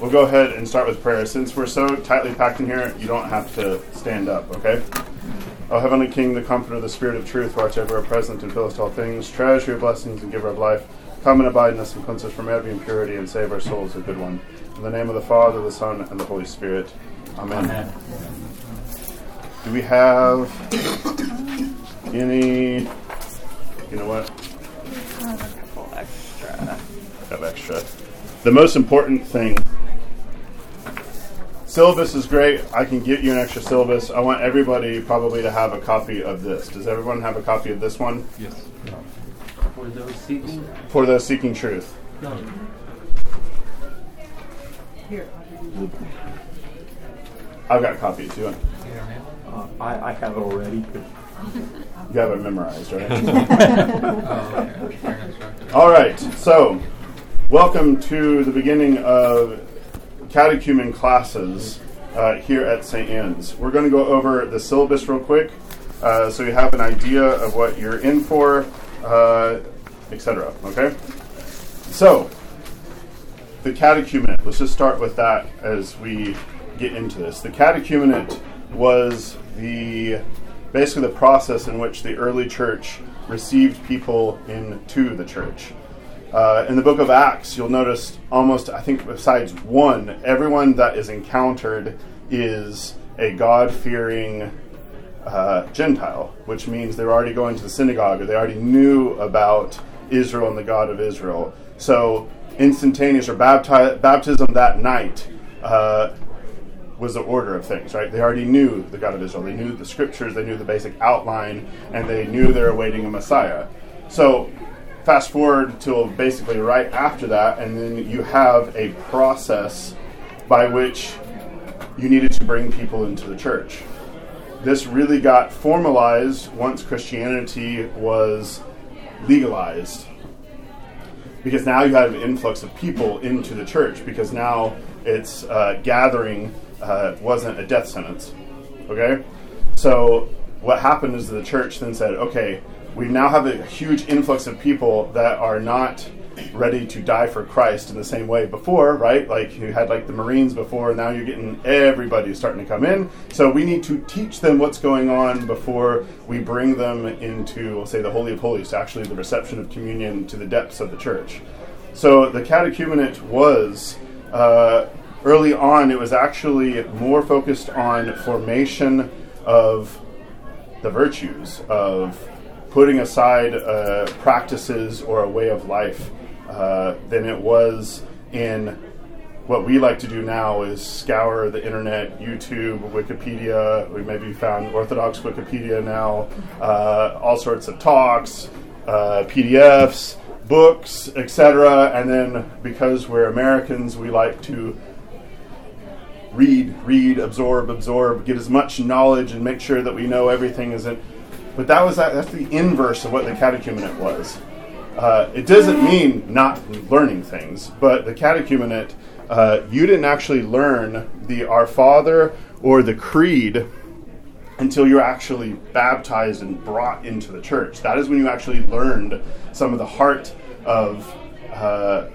we'll go ahead and start with prayer. Since we're so tightly packed in here, you don't have to stand up, okay? O Heavenly King, the comforter of the Spirit of truth, who art ever present and fillest all things, treasure your blessings and giver of life, come and abide in us and cleanse us from every impurity and save our souls, a good one. In the name of the Father, the Son, and the Holy Spirit. Amen. Amen. Do we have any, you know what? extra. Have extra. The most important thing syllabus is great. I can get you an extra syllabus. I want everybody probably to have a copy of this. Does everyone have a copy of this one? Yes. For those seeking? For those seeking truth. No. Here. I've got a copy too. Uh, I, I have it already. You have it memorized, right? Oh, okay. Very instructive. All right. So, welcome to the beginning of catechumen classes uh, here at St. Anne's. We're going to go over the syllabus real quick uh, so you have an idea of what you're in for, uh, etc. Okay? So, the catechumenate. Let's just start with that as we get into this. The catechumenate was the basically the process in which the early church received people into the church. Uh, in the book of Acts, you'll notice almost, I think, besides one, everyone that is encountered is a God fearing uh, Gentile, which means they're already going to the synagogue or they already knew about Israel and the God of Israel. So, instantaneous or bapti- baptism that night uh, was the order of things, right? They already knew the God of Israel. They knew the scriptures, they knew the basic outline, and they knew they were awaiting a Messiah. So, fast forward till basically right after that, and then you have a process by which you needed to bring people into the church. This really got formalized once Christianity was legalized. Because now you have an influx of people into the church, because now its uh, gathering uh, wasn't a death sentence. Okay? So what happened is the church then said, okay, we now have a huge influx of people that are not ready to die for Christ in the same way before, right? Like you had like the Marines before, now you're getting everybody starting to come in. So we need to teach them what's going on before we bring them into, we'll say, the Holy of Holies, actually the reception of communion to the depths of the church. So the catechumenate was uh, early on, it was actually more focused on formation of the virtues of putting aside uh, practices or a way of life uh, than it was in what we like to do now is scour the internet, YouTube, Wikipedia. We maybe found Orthodox Wikipedia now, uh, all sorts of talks, uh, PDFs, books, etc. And then because we're Americans, we like to read, read, absorb, absorb, get as much knowledge, and make sure that we know everything isn't. But that was that, that's the inverse of what the catechumenate was. Uh, it doesn't mean not learning things, but the catechumenate, uh, you didn't actually learn the Our Father or the Creed until you're actually baptized and brought into the church. That is when you actually learned some of the heart of uh,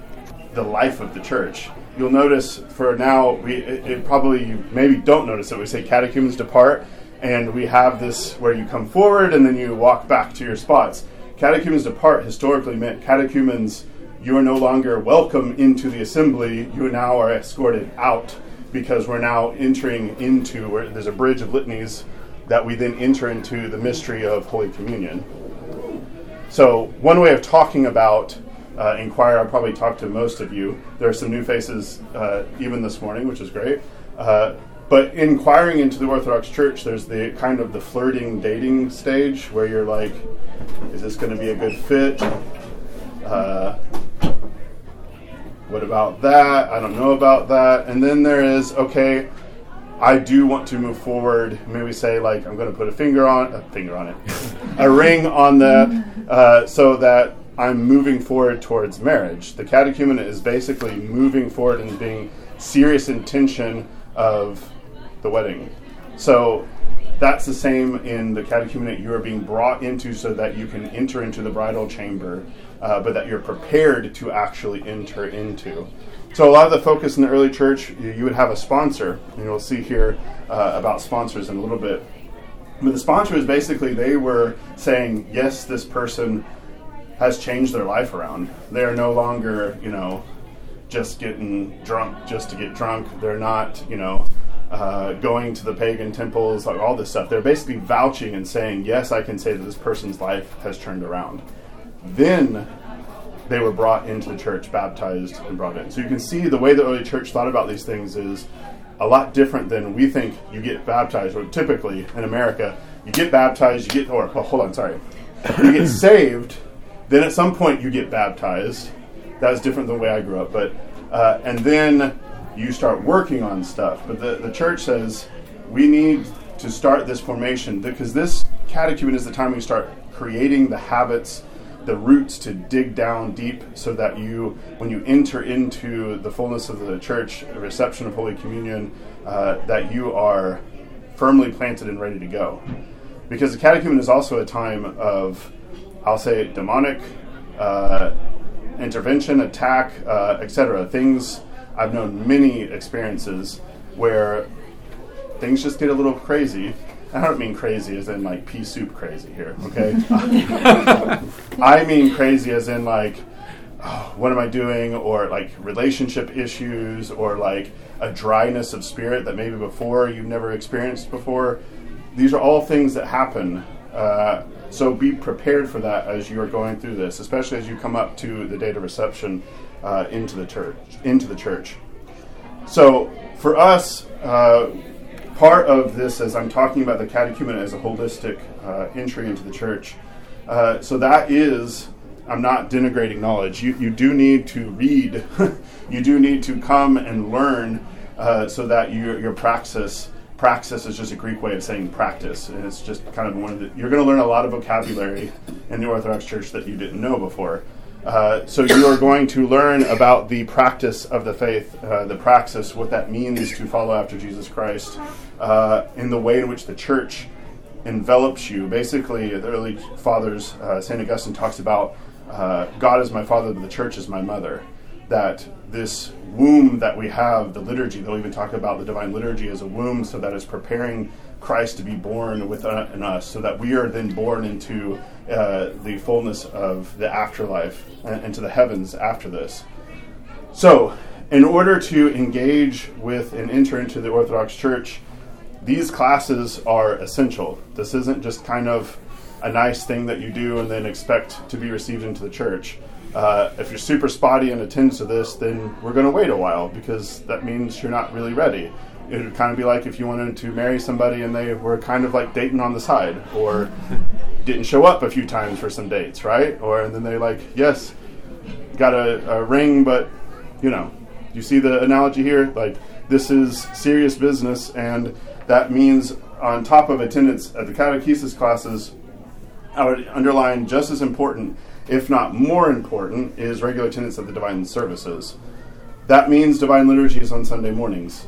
the life of the church. You'll notice for now, we it, it probably maybe don't notice that we say catechumens depart, and we have this where you come forward and then you walk back to your spots. Catechumens depart historically meant catechumens, you are no longer welcome into the assembly, you now are escorted out because we're now entering into where there's a bridge of litanies that we then enter into the mystery of Holy Communion. So, one way of talking about uh, inquire, I'll probably talk to most of you. There are some new faces uh, even this morning, which is great. Uh, but inquiring into the Orthodox Church, there's the kind of the flirting, dating stage where you're like, is this going to be a good fit? Uh, what about that? I don't know about that. And then there is, okay, I do want to move forward. Maybe say like I'm going to put a finger on a finger on it, a ring on that, uh, so that I'm moving forward towards marriage. The catechumenate is basically moving forward and being serious intention of the wedding. So that's the same in the catechumenate. You are being brought into so that you can enter into the bridal chamber uh, but that you're prepared to actually enter into. So a lot of the focus in the early church, you, would have a sponsor, and you'll see here uh, about sponsors in a little bit. But the sponsor is basically they were saying, yes, this person has changed their life around. They are no longer, you know, just getting drunk just to get drunk. They're not, you know, uh, going to the pagan temples, like all this stuff. They're basically vouching and saying, yes, I can say that this person's life has turned around. Then they were brought into the church, baptized, and brought in. So you can see the way the early church thought about these things is a lot different than we think you get baptized, or typically in America, you get baptized, you get, or, well, hold on, sorry. You get saved, then at some point you get baptized. That was different than the way I grew up, but, uh, and then you start working on stuff. But the, the church says we need to start this formation because this catechumen is the time we start creating the habits the roots to dig down deep so that you, when you enter into the fullness of the church, reception of Holy Communion, uh, that you are firmly planted and ready to go. Because the catechumen is also a time of, I'll say, demonic uh, intervention, attack, uh, etc. Things, I've known many experiences where things just get a little crazy I don't mean crazy as in like pea soup crazy here, okay? I mean crazy as in like, oh, what am I doing? Or like relationship issues, or like a dryness of spirit that maybe before you've never experienced before. These are all things that happen. Uh, so be prepared for that as you are going through this, especially as you come up to the date of reception uh, into the church. Into the church. So for us. Uh, part of this as I'm talking about the catechumen as a holistic uh, entry into the church. Uh, so that is, I'm not denigrating knowledge. You, you do need to read, you do need to come and learn uh, so that your, your praxis, praxis is just a Greek way of saying practice. And it's just kind of one of the, you're going to learn a lot of vocabulary in the Orthodox Church that you didn't know before. Uh, so you are going to learn about the practice of the faith, uh, the praxis, what that means to follow after Jesus Christ, uh, in the way in which the church envelops you. Basically, the early fathers, uh, St. Augustine talks about uh, God is my father, but the church is my mother. That this womb that we have, the liturgy, they'll even talk about the divine liturgy as a womb, so that it's preparing Christ to be born within us, so that we are then born into uh, the fullness of the afterlife and, and to the heavens after this. So, in order to engage with and enter into the Orthodox Church, these classes are essential. This isn't just kind of a nice thing that you do and then expect to be received into the church. Uh, if you're super spotty and attends to this, then we're going to wait a while because that means you're not really ready. It would kind of be like if you wanted to marry somebody and they were kind of like dating on the side or didn't show up a few times for some dates, right? Or and then they like, yes, got a, a ring, but you know, you see the analogy here? Like this is serious business and that means, on top of attendance at the catechesis classes, I would underline just as important, if not more important, is regular attendance at the divine services. That means divine liturgy is on Sunday mornings,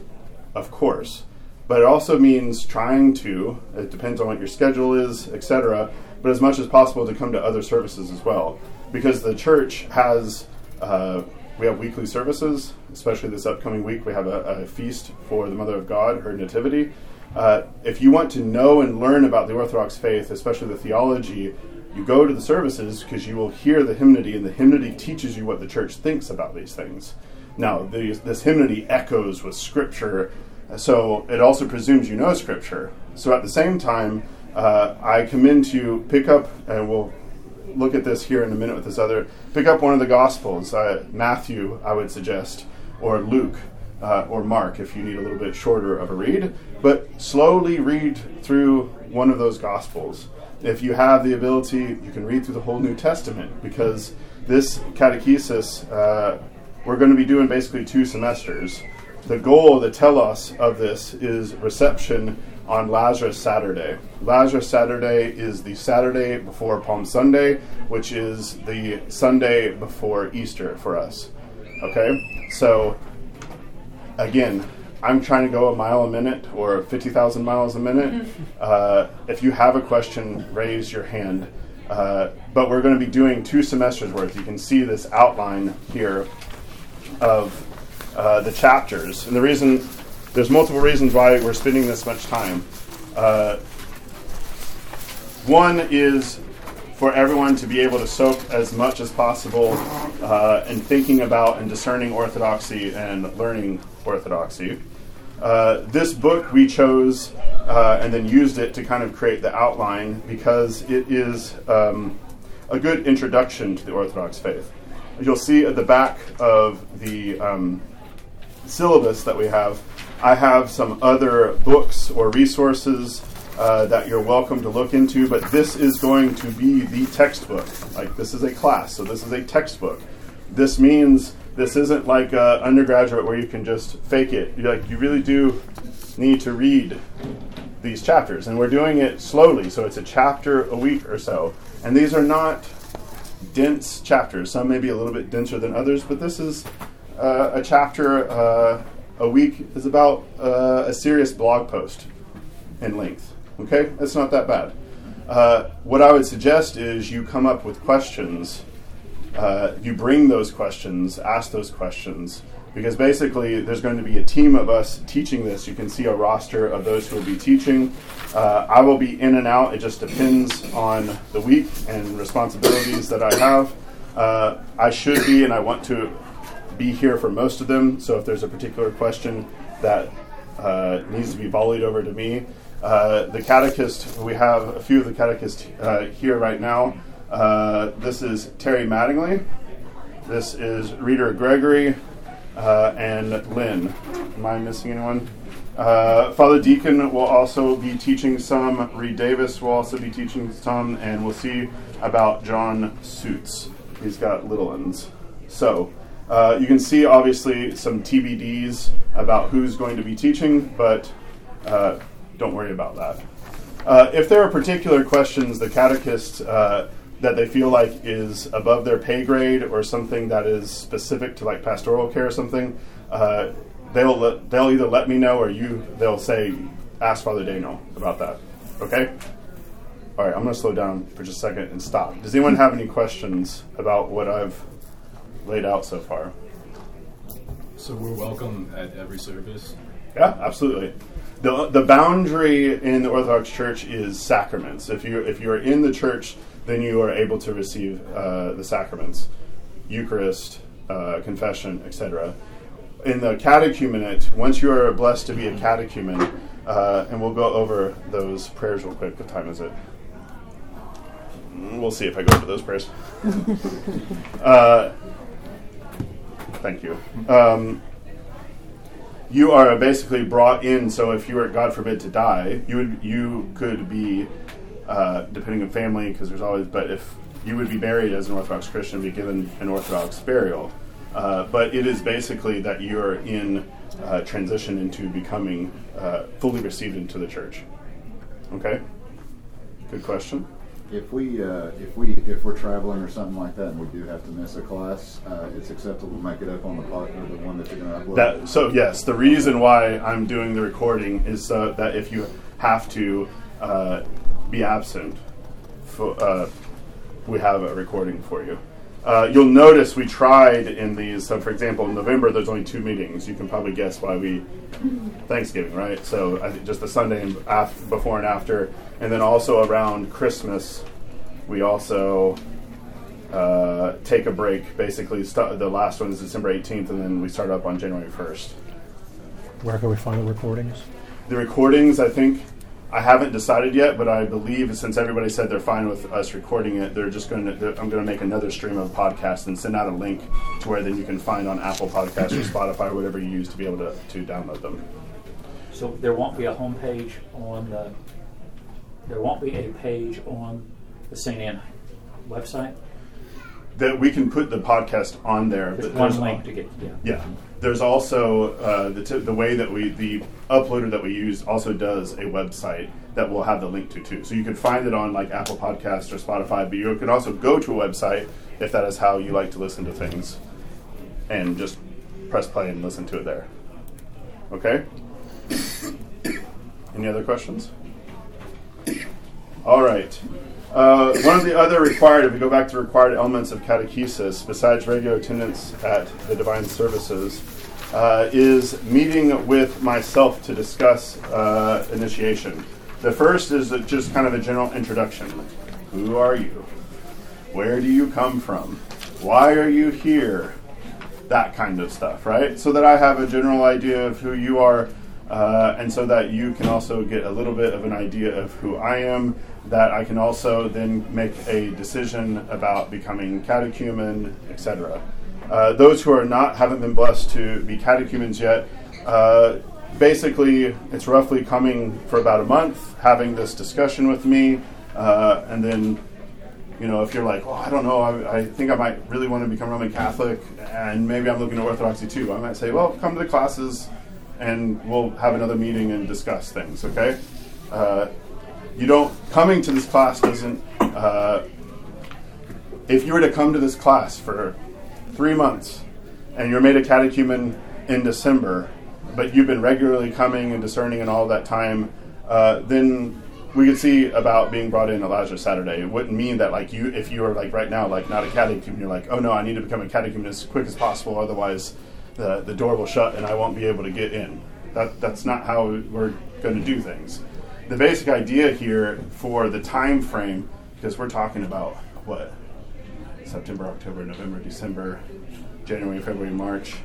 of course. But it also means trying to, it depends on what your schedule is, etc., but as much as possible to come to other services as well. Because the church has, uh, we have weekly services, especially this upcoming week, we have a, a feast for the Mother of God, her Nativity. Uh, if you want to know and learn about the Orthodox faith, especially the theology, you go to the services because you will hear the hymnody, and the hymnody teaches you what the church thinks about these things. Now, this hymnody echoes with Scripture, so it also presumes you know Scripture. So at the same time, uh, I commend to you pick up, and we'll look at this here in a minute with this other. Pick up one of the Gospels, uh, Matthew, I would suggest, or Luke uh, or Mark if you need a little bit shorter of a read, but slowly read through one of those Gospels. If you have the ability, you can read through the whole New Testament because this catechesis uh, we're going to be doing basically two semesters. The goal, the telos of this is reception on Lazarus Saturday. Lazarus Saturday is the Saturday before Palm Sunday, which is the Sunday before Easter for us. Okay? So again, I'm trying to go a mile a minute or 50,000 miles a minute. Uh, if you have a question, raise your hand. Uh, but we're going to be doing two semesters worth. You can see this outline here of uh, the chapters. And the reason, there's multiple reasons why we're spending this much time. Uh, one is for everyone to be able to soak as much as possible uh, in thinking about and discerning orthodoxy and learning orthodoxy. Uh, this book we chose uh, and then used it to kind of create the outline because it is um, a good introduction to the Orthodox faith. You'll see at the back of the um, syllabus that we have, I have some other books or resources uh, that you're welcome to look into, but this is going to be the textbook. Like, this is a class, so this is a textbook. This means this isn't like a undergraduate where you can just fake it. you like, you really do need to read these chapters, and we're doing it slowly, so it's a chapter a week or so. And these are not dense chapters. Some may be a little bit denser than others, but this is uh, a chapter uh, a week is about uh, a serious blog post in length. Okay, that's not that bad. Uh, what I would suggest is you come up with questions. Uh, you bring those questions, ask those questions, because basically there's going to be a team of us teaching this. You can see a roster of those who will be teaching. Uh, I will be in and out. It just depends on the week and responsibilities that I have. Uh, I should be, and I want to be here for most of them. So if there's a particular question that uh, needs to be volleyed over to me, uh, the catechist, we have a few of the catechists uh, here right now. Uh, this is Terry Mattingly. This is Reader Gregory uh, and Lynn. Am I missing anyone? Uh, Father Deacon will also be teaching some. Reed Davis will also be teaching some, and we'll see about John Suits. He's got little ones. So uh, you can see obviously some TBDs about who's going to be teaching, but uh, don't worry about that. Uh, if there are particular questions the catechist uh, that they feel like is above their pay grade or something that is specific to like pastoral care or something, uh, they'll they'll either let me know or you they'll say ask Father Daniel about that. Okay. All right, I'm going to slow down for just a second and stop. Does anyone have any questions about what I've laid out so far? So we're welcome at every service. Yeah, absolutely. the The boundary in the Orthodox Church is sacraments. If you if you are in the church, then you are able to receive uh, the sacraments, Eucharist, uh, confession, etc. In the catechumenate, once you are blessed to be a catechumen, uh, and we'll go over those prayers real quick. What time is it? We'll see if I go over those prayers. Thank you. Um, you are basically brought in. So if you were, God forbid, to die, you would you could be, uh, depending on family, because there's always. But if you would be buried as an Orthodox Christian, be given an Orthodox burial. Uh, but it is basically that you're in uh, transition into becoming uh, fully received into the church. Okay. Good question. If we, uh, if we, if we're traveling or something like that, and we do have to miss a class, uh, it's acceptable to make it up on the pod, or the one that you're going to upload. That so yes, the reason why I'm doing the recording is so that if you have to uh, be absent, for, uh, we have a recording for you. Uh, you'll notice we tried in these. So, for example, in November, there's only two meetings. You can probably guess why we Thanksgiving, right? So, I think just the Sunday before and after, and then also around Christmas, we also uh, take a break. Basically, st- the last one is December 18th, and then we start up on January 1st. Where can we find the recordings? The recordings, I think, I haven't decided yet, but I believe since everybody said they're fine with us recording it, they're just going to. I'm going to make another stream of podcast and send out a link to where then you can find on Apple Podcasts or Spotify or whatever you use to be able to, to download them. So there won't be a home page on the, there won't be a page on the St. Anne website? That we can put the podcast on there. There's but one there's link al- to get, yeah. Yeah, there's also uh, the t- the way that we the uploader that we use also does a website that we'll have the link to too. So you can find it on like Apple Podcasts or Spotify, but you can also go to a website if that is how you like to listen to things, and just press play and listen to it there. Okay. Any other questions? All right. Uh, one of the other required, if we go back to required elements of catechesis, besides regular attendance at the divine services, uh, is meeting with myself to discuss uh, initiation. The first is a- just kind of a general introduction. Who are you? Where do you come from? Why are you here? That kind of stuff, right? So that I have a general idea of who you are, uh, and so that you can also get a little bit of an idea of who I am. That I can also then make a decision about becoming catechumen, etc. Uh, those who are not haven't been blessed to be catechumens yet. Uh, basically, it's roughly coming for about a month, having this discussion with me, uh, and then you know, if you're like, well, I don't know, I, I think I might really want to become Roman Catholic, and maybe I'm looking at Orthodoxy too, I might say, well, come to the classes, and we'll have another meeting and discuss things. Okay? Uh, you don't coming to this class doesn't. Uh, if you were to come to this class for three months, and you're made a catechumen in December, but you've been regularly coming and discerning and all that time, uh, then we could see about being brought in Elijah Saturday. It wouldn't mean that like you, if you are like right now, like not a catechumen, you're like, oh no, I need to become a catechumen as quick as possible, otherwise the the door will shut and I won't be able to get in. That that's not how we're going to do things. The basic idea here for the time frame, because we're talking about what September, October, November, December, January, February, March,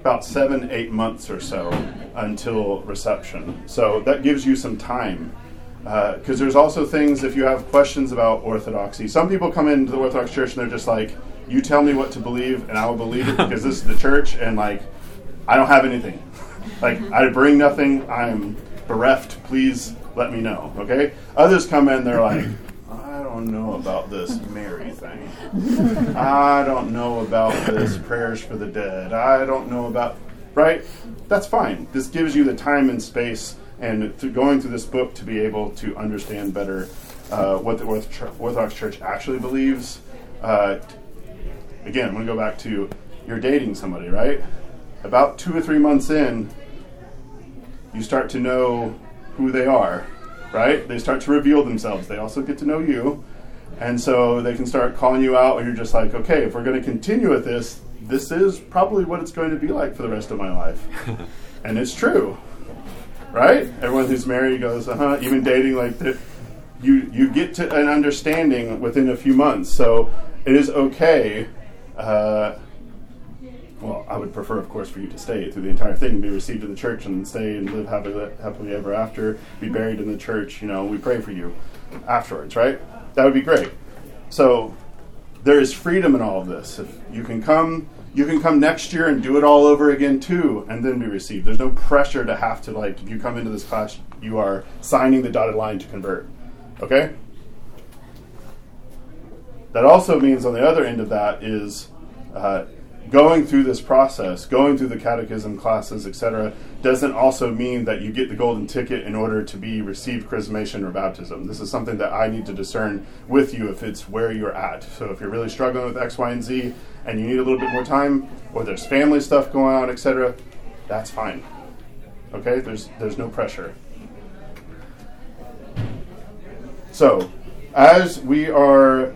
about seven, eight months or so until reception. So that gives you some time. Uh, because there's also things, if you have questions about orthodoxy, some people come into the Orthodox Church and they're just like, you tell me what to believe and I will believe it because this is the church and like, I don't have anything. like, I bring nothing, I'm bereft, please let me know, okay? Others come in, they're like, I don't know about this Mary thing. I don't know about this prayers for the dead. I don't know about right. That's fine. This gives you the time and space, and going through this book to be able to understand better uh, what the Orthodox Church actually believes. Uh, again, I'm going to go back to you're dating somebody, right? About two or three months in, you start to know who they are, right? They start to reveal themselves. They also get to know you. And so they can start calling you out, and you're just like, okay, if we're going to continue with this, this is probably what it's going to be like for the rest of my life. and it's true, right? Everyone who's married goes, uh huh, even dating, like, the, you, you get to an understanding within a few months. So it is okay. Uh, well, I would prefer, of course, for you to stay through the entire thing, be received in the church, and stay and live happily, happily ever after, be buried in the church. You know, we pray for you afterwards, right? That would be great. So there is freedom in all of this. If you can come, you can come next year and do it all over again too, and then be received. There's no pressure to have to like. If you come into this class, you are signing the dotted line to convert. Okay. That also means on the other end of that is uh, going through this process, going through the catechism classes, etc., doesn't also mean that you get the golden ticket in order to be received chrismation or baptism. This is something that I need to discern with you if it's where you're at. So if you're really struggling with X, Y, and Z, and you need a little bit more time, or there's family stuff going on, etc., that's fine. Okay, there's there's no pressure. So, as we are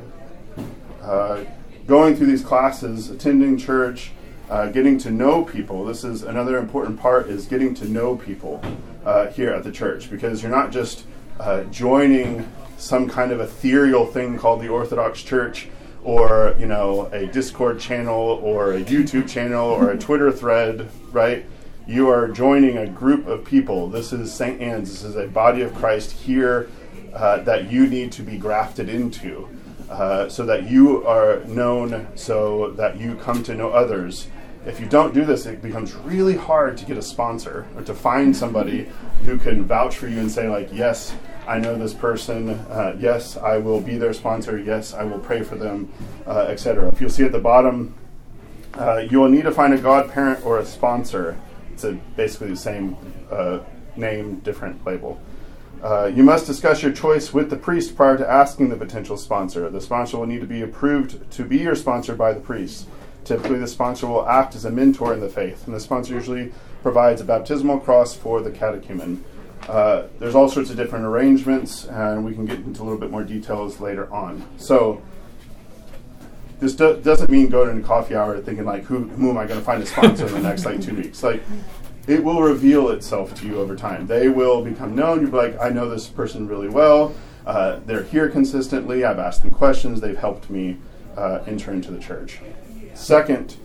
uh, going through these classes, attending church, uh, getting to know people. This is another important part: is getting to know people uh, here at the church because you're not just uh, joining some kind of ethereal thing called the Orthodox Church, or you know a Discord channel, or a YouTube channel, or a Twitter thread, right? You are joining a group of people. This is St. Anne's. This is a body of Christ here uh, that you need to be grafted into. Uh, so that you are known, so that you come to know others. If you don't do this, it becomes really hard to get a sponsor or to find somebody who can vouch for you and say, like, yes, I know this person. Uh, yes, I will be their sponsor. Yes, I will pray for them, uh, etc. If you'll see at the bottom, uh, you will need to find a godparent or a sponsor. It's a, basically the same uh, name, different label. Uh, you must discuss your choice with the priest prior to asking the potential sponsor. The sponsor will need to be approved to be your sponsor by the priest. Typically, the sponsor will act as a mentor in the faith, and the sponsor usually provides a baptismal cross for the catechumen. Uh, there's all sorts of different arrangements, and we can get into a little bit more details later on. So, this do- doesn't mean go to a coffee hour thinking like, who, who am I going to find a sponsor in the next like two weeks? Like, it will reveal itself to you over time. They will become known. You'll be like, I know this person really well. Uh, they're here consistently. I've asked them questions. They've helped me uh, enter into the church. Second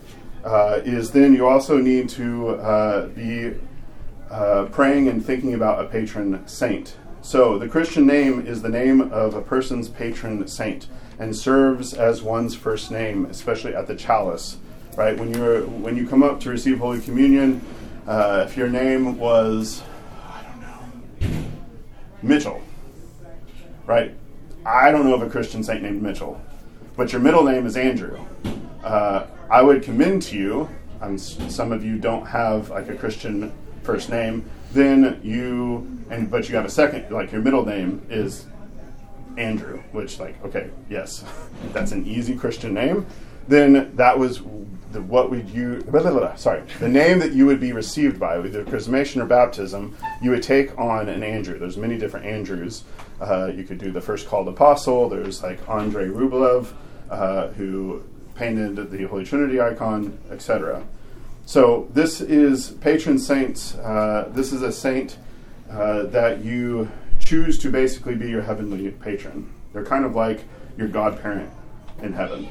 uh, is then you also need to uh, be uh, praying and thinking about a patron saint. So the Christian name is the name of a person's patron saint and serves as one's first name, especially at the chalice. Right when you when you come up to receive Holy Communion, uh, if your name was I don't know Mitchell, right? I don't know of a Christian saint named Mitchell, but your middle name is Andrew. Uh, I would commend to you. Um, some of you don't have like a Christian first name. Then you and but you have a second, like your middle name is Andrew, which like okay, yes, that's an easy Christian name. Then that was the, what would you blah, blah, blah, sorry the name that you would be received by either chrismation or baptism. You would take on an Andrew. There's many different Andrews. Uh, you could do the first called apostle. There's like Andrei Rublev, uh, who painted the Holy Trinity icon, etc. So this is patron saints. Uh, this is a saint uh, that you choose to basically be your heavenly patron. They're kind of like your godparent in heaven.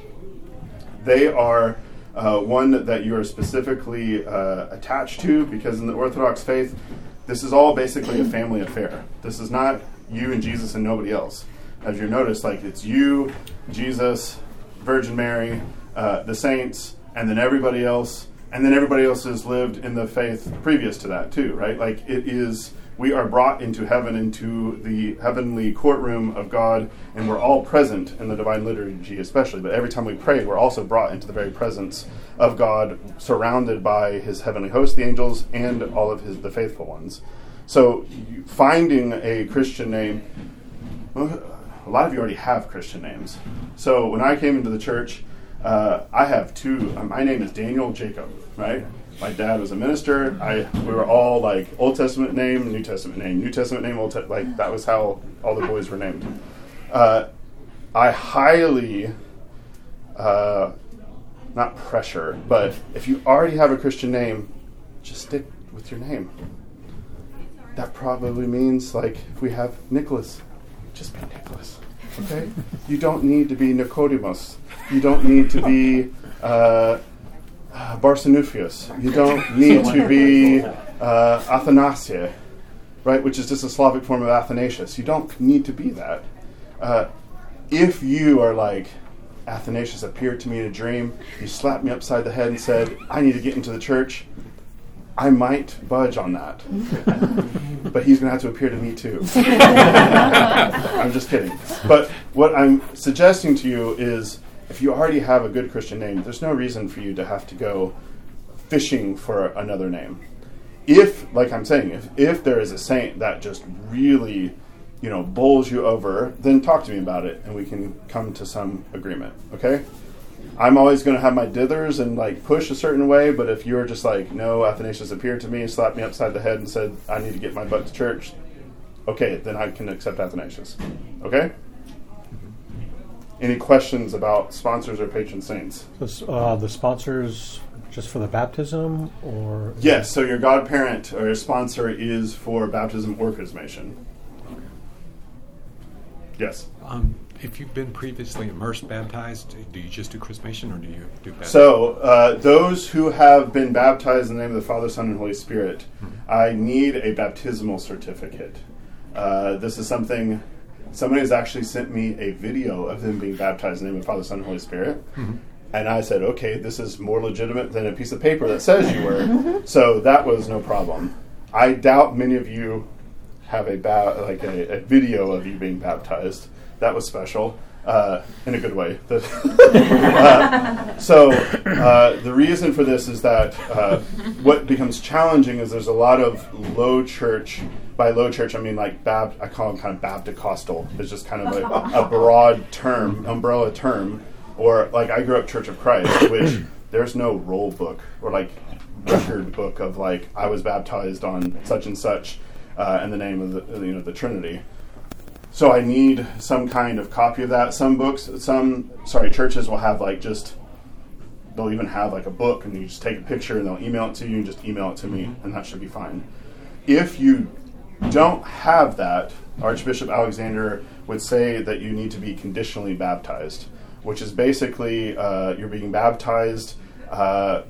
They are uh, one that you are specifically uh, attached to because in the Orthodox faith, this is all basically a family affair. This is not you and Jesus and nobody else. As you notice, like it's you, Jesus, Virgin Mary, uh, the saints, and then everybody else, and then everybody else has lived in the faith previous to that too, right? Like it is, we are brought into heaven, into the heavenly courtroom of God, and we're all present in the divine liturgy, especially. But every time we pray, we're also brought into the very presence of God, surrounded by His heavenly host, the angels, and all of His the faithful ones. So, finding a Christian name, a lot of you already have Christian names. So when I came into the church, uh, I have two. Uh, my name is Daniel Jacob, right? My dad was a minister. I we were all like Old Testament name, New Testament name, New Testament name, Old Te- like that was how all the boys were named. Uh, I highly, uh, not pressure, but if you already have a Christian name, just stick with your name. That probably means like if we have Nicholas, just be Nicholas. Okay? you don't need to be Nicodemus. You don't need to be uh, uh. You don't need to be uh, Athanasia, right? Which is just a Slavic form of Athanasius. You don't need to be that. Uh, if you are like, Athanasius appeared to me in a dream, he slapped me upside the head and said, I need to get into the church, I might budge on that. but he's going to have to appear to me too. I'm just kidding. But what I'm suggesting to you is if you already have a good Christian name, there's no reason for you to have to go fishing for another name. If, like I'm saying, if, if there is a saint that just really, you know, bowls you over, then talk to me about it and we can come to some agreement, okay? I'm always going to have my dithers and like push a certain way, but if you're just like, no, Athanasius appeared to me, and slapped me upside the head, and said, I need to get my butt to church, okay, then I can accept Athanasius. Okay? Any questions about sponsors or patron saints? So, uh, the sponsors just for the baptism, or Yes, so your godparent or your sponsor is for baptism or chrismation. Yes. Um, if you've been previously immersed baptized, do you just do chrismation or do you do baptism? So, uh, those who have been baptized in the name of the Father, Son, and Holy Spirit, I need a baptismal certificate. Uh, this is something somebody has actually sent me a video of them being baptized in the name of Father, Son, and Holy Spirit. And I said, okay, this is more legitimate than a piece of paper that says you were. so that was no problem. I doubt many of you have a ba- like a, a video of you being baptized. That was special uh, in a good way. Uh, so uh, the reason for this is that uh, what becomes challenging is there's a lot of low church. By low church, I mean like Bab. I call them kind of Baptist-costal. It's just kind of a, a broad term, umbrella term. Or like I grew up Church of Christ, which there's no roll book or like record book of like I was baptized on such and such. uh, in the name of the you know the Trinity. So I need some kind of copy of that. Some books, some sorry, churches will have like just they'll even have like a book and you just take a picture and they'll email it to you and just email it to me and that should be fine. If you don't have that, Archbishop Alexander would say that you need to be conditionally baptized, which is basically uh, you're being baptized. Uh,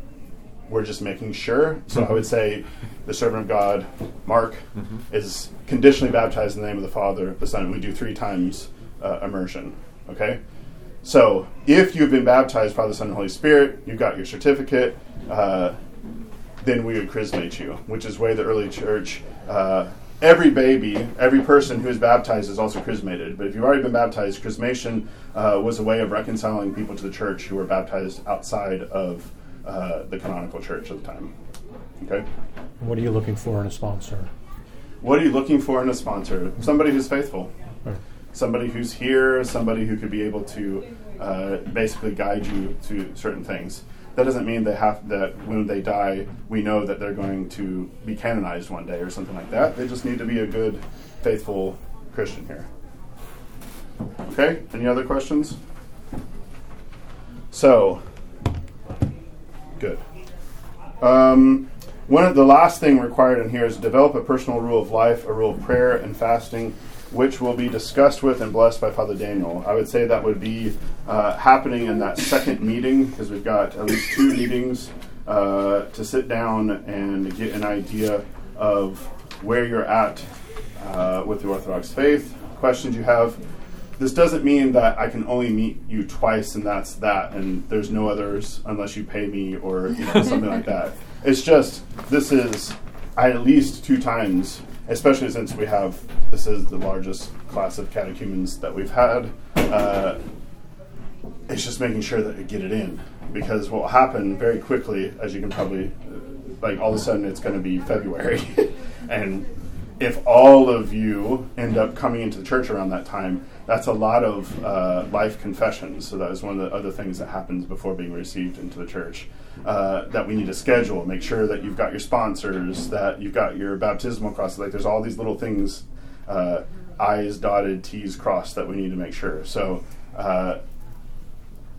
we're just making sure. So I would say the servant of God, Mark, is conditionally baptized in the name of the Father, the Son. We do three times uh, immersion. Okay? So if you've been baptized by the Son and Holy Spirit, you've got your certificate, uh, then we would chrismate you, which is way the early church. Every baby, every person who is baptized is also chrismated. But if you've already been baptized, chrismation uh, was a way of reconciling people to the church who were baptized outside of uh, the canonical church at the time. Okay? What are you looking for in a sponsor? What are you looking for in a sponsor? Somebody who's faithful. Right. Somebody who's here, somebody who could be able to uh, basically guide you to certain things. That doesn't mean they have that when they die, we know that they're going to be canonized one day or something like that. They just need to be a good, faithful Christian here. Okay? Any other questions? So, good. Um, one of the last thing required in here is develop a personal rule of life, a rule of prayer and fasting, which will be discussed with and blessed by Father Daniel. I would say that would be uh, happening in that second meeting because we've got at least two meetings uh, to sit down and get an idea of where you're at uh, with the Orthodox faith, questions you have. This doesn't mean that I can only meet you twice and that's that, and there's no others unless you pay me or you know, something like that. It's just this is at least two times, especially since we have this is the largest class of catechumens that we've had. Uh, it's just making sure that you get it in because what will happen very quickly, as you can probably like, all of a sudden it's going to be February, and if all of you end up coming into the church around that time, that's a lot of uh, life confessions. So that is one of the other things that happens before being received into the church. Uh, that we need to schedule. Make sure that you've got your sponsors, that you've got your baptismal crosses. Like there's all these little things, uh, I's dotted, T's crossed that we need to make sure. So uh,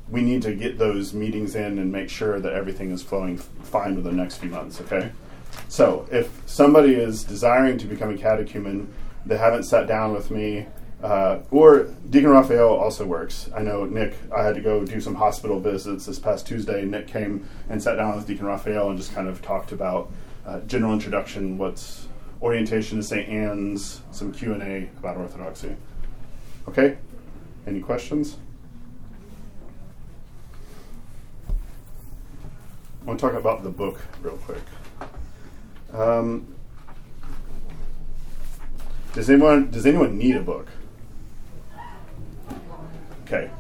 we need to get those meetings in and make sure that everything is flowing fine with the next few months. Okay. So if somebody is desiring to become a catechumen, they haven't sat down with me. Uh, or Deacon Raphael also works. I know Nick, I had to go do some hospital visits this past Tuesday. Nick came and sat down with Deacon Raphael and just kind of talked about uh, general introduction, what's orientation to St. Anne's, some Q&A about Orthodoxy. Okay? Any questions? I want to talk about the book real quick. Um, does anyone does anyone need a book? Okay,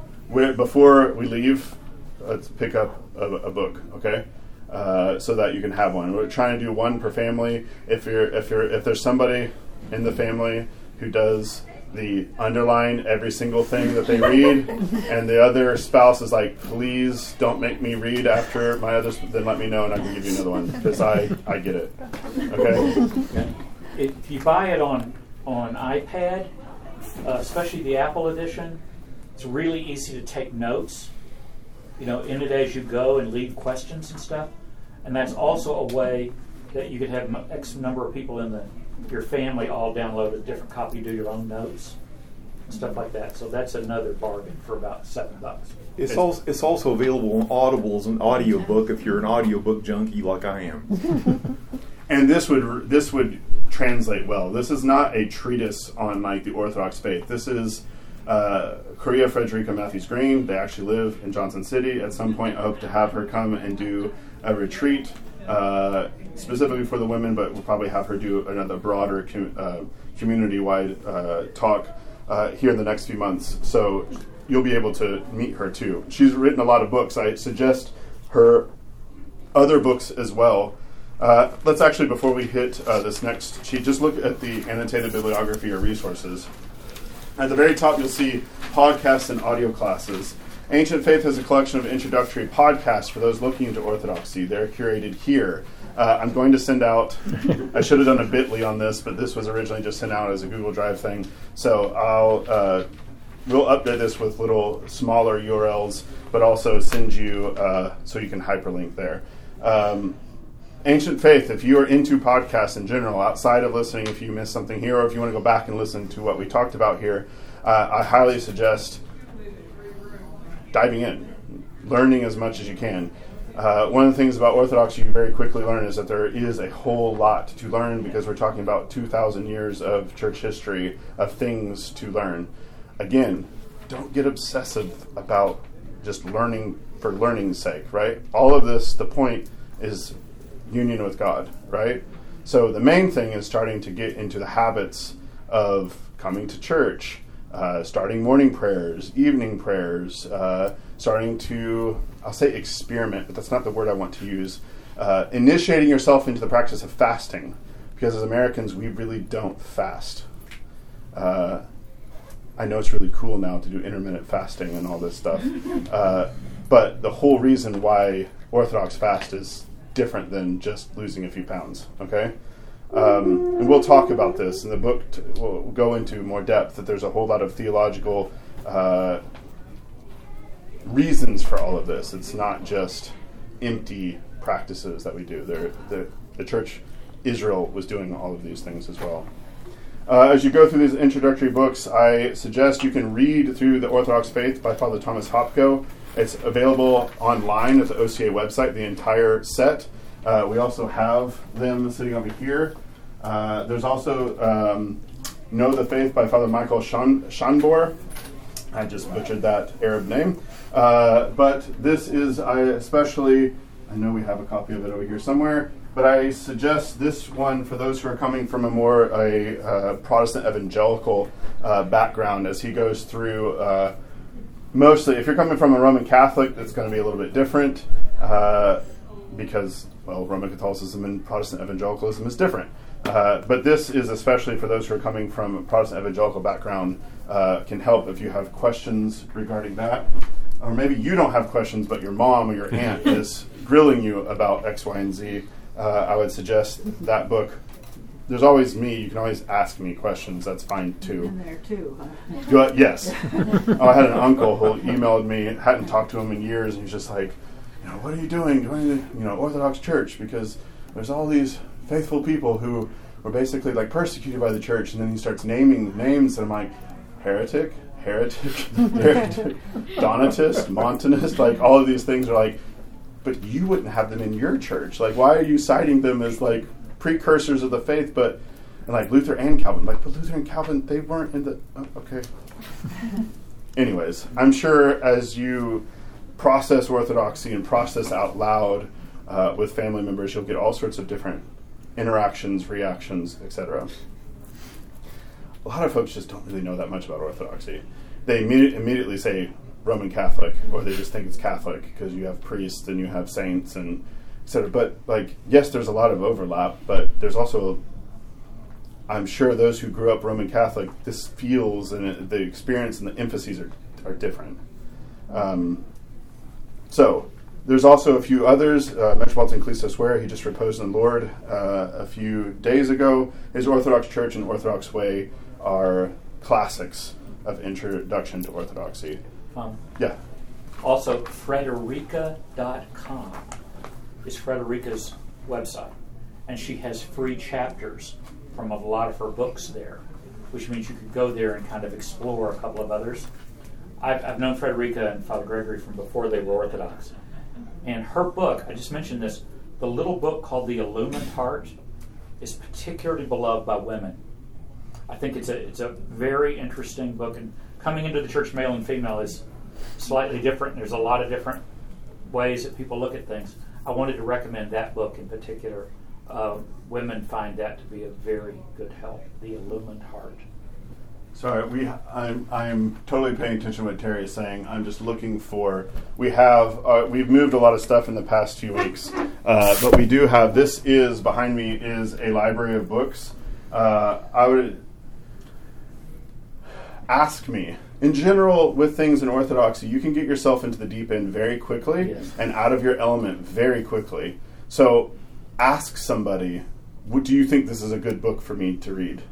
before we leave, let's pick up a, a book. Okay, uh, so that you can have one. We're trying to do one per family. If you're if you're if there's somebody in the family who does the underline every single thing that they read, and the other spouse is like, "Please don't make me read after my others." Then let me know, and I can give you another one because I I get it. Okay. If you buy it on on iPad, uh, especially the Apple edition, it's really easy to take notes. You know, in it as you go and leave questions and stuff. And that's also a way that you could have X number of people in the your family all download a different copy, do your own notes, and stuff like that. So that's another bargain for about seven bucks. It's also, it's also available on Audible as an audiobook if you're an audiobook junkie like I am. and this would this would translate well. This is not a treatise on like the Orthodox faith. This is uh, Khouria Frederica Mathewes-Green. They actually live in Johnson City. At some point, I hope to have her come and do a retreat uh, specifically for the women, but we'll probably have her do another broader com- uh, community-wide uh, talk uh, here in the next few months. So you'll be able to meet her too. She's written a lot of books. I suggest her other books as well. Uh, let's actually, before we hit this next sheet, just look at the annotated bibliography or resources. At the very top, you'll see podcasts and audio classes. Ancient Faith is a collection of introductory podcasts for those looking into Orthodoxy. They're curated here. Uh, I'm going to send out, I should have done a bit.ly on this, but this was originally just sent out as a Google Drive thing. So I'll, uh, we'll update this with little smaller URLs, but also send you uh, so you can hyperlink there. Um, Ancient Faith, if you are into podcasts in general, outside of listening, if you missed something here, or if you want to go back and listen to what we talked about here, uh, I highly suggest diving in, learning as much as you can. Uh, one of the things about Orthodox you very quickly learn is that there is a whole lot to learn because we're talking about 2,000 years of church history of things to learn. Again, don't get obsessive about just learning for learning's sake, right? All of this, the point is union with God, right? So the main thing is starting to get into the habits of coming to church, uh, starting morning prayers, evening prayers, uh, starting to, I'll say experiment, but that's not the word I want to use, uh, initiating yourself into the practice of fasting. Because as Americans, we really don't fast. Uh, I know it's really cool now to do intermittent fasting and all this stuff. Uh, but the whole reason why Orthodox fast is different than just losing a few pounds, okay? Um, and we'll talk about this in the book. T- we'll go into more depth that there's a whole lot of theological uh, reasons for all of this. It's not just empty practices that we do. There, the, the church Israel was doing all of these things as well. Uh, as you go through these introductory books, I suggest you can read through the Orthodox Faith by Father Thomas Hopko. It's available online at the OCA website, the entire set. Uh, we also have them sitting over here. Uh, there's also um, Know the Faith by Father Michael Shan- Shanbour. I just butchered that Arab name. Uh, but this is, I especially, I know we have a copy of it over here somewhere, but I suggest this one for those who are coming from a more a uh, Protestant evangelical uh, background as he goes through. Mostly, if you're coming from a Roman Catholic, it's going to be a little bit different uh, because, well, Roman Catholicism and Protestant evangelicalism is different. Uh, but this is especially for those who are coming from a Protestant evangelical background, uh, can help if you have questions regarding that. Or maybe you don't have questions, but your mom or your aunt is grilling you about X, Y, and Z. Uh, I would suggest that book. There's always me. You can always ask me questions. That's fine too. In there too. Huh? But yes. oh, I had an uncle who emailed me, hadn't talked to him in years, and he's just like, you know, what are you doing? Joining the you know Orthodox Church because there's all these faithful people who were basically like persecuted by the church, and then he starts naming names, and I'm like, heretic, heretic, heretic, Donatist, Montanist, like all of these things are like, but you wouldn't have them in your church. Like, why are you citing them as like precursors of the faith? But and like Luther and Calvin, like, but Luther and Calvin, they weren't in the. Oh, okay. Anyways, I'm sure as you process orthodoxy and process out loud uh, with family members, you'll get all sorts of different interactions, reactions, etc. A lot of folks just don't really know that much about orthodoxy. They imme- immediately say Roman Catholic, or they just think it's Catholic because you have priests and you have saints and etc. But like, yes, there's a lot of overlap, but there's also I'm sure those who grew up Roman Catholic, this feels and it, the experience and the emphases are, are different. Um, so, there's also a few others. Uh, Metropolitan Kallistos Ware, he just reposed in the Lord uh, a few days ago. His Orthodox Church and Orthodox Way are classics of introduction to Orthodoxy. Um, Yeah. Also, Frederica.com is Frederica's website. And she has free chapters from a lot of her books there, which means you could go there and kind of explore a couple of others. I've, I've known Frederica and Father Gregory from before they were Orthodox. And her book, I just mentioned this, the little book called The Illumined Heart is particularly beloved by women. I think it's a it's a very interesting book, and coming into the church, male and female, is slightly different. There's a lot of different ways that people look at things. I wanted to recommend that book in particular. Uh, women find that to be a very good help. The Illumined Heart. Sorry, we. I'm. I'm totally paying attention to what Terry is saying. I'm just looking for. We have. Uh, we've moved a lot of stuff in the past few weeks, uh, but we do have. This is behind me is a library of books. Uh, I would ask me in general, with things in Orthodoxy, you can get yourself into the deep end very quickly Yes. and out of your element very quickly. So, ask somebody, "Would do you think this is a good book for me to read?"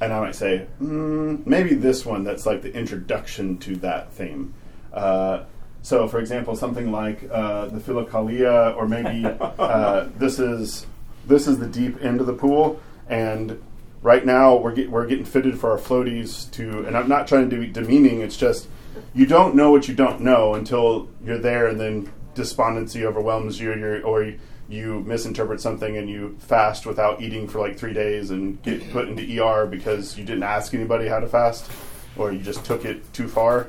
And I might say, mm, maybe this one that's like the introduction to that theme. Uh, so, for example, something like uh, the Philokalia, or maybe uh, this is this is the deep end of the pool, and right now we're get, we're getting fitted for our floaties to. And I'm not trying to be demeaning. It's just you don't know what you don't know until you're there, and then despondency overwhelms you, you're, or you, misinterpret something and you fast without eating for like three days and get put into ER because you didn't ask anybody how to fast, or you just took it too far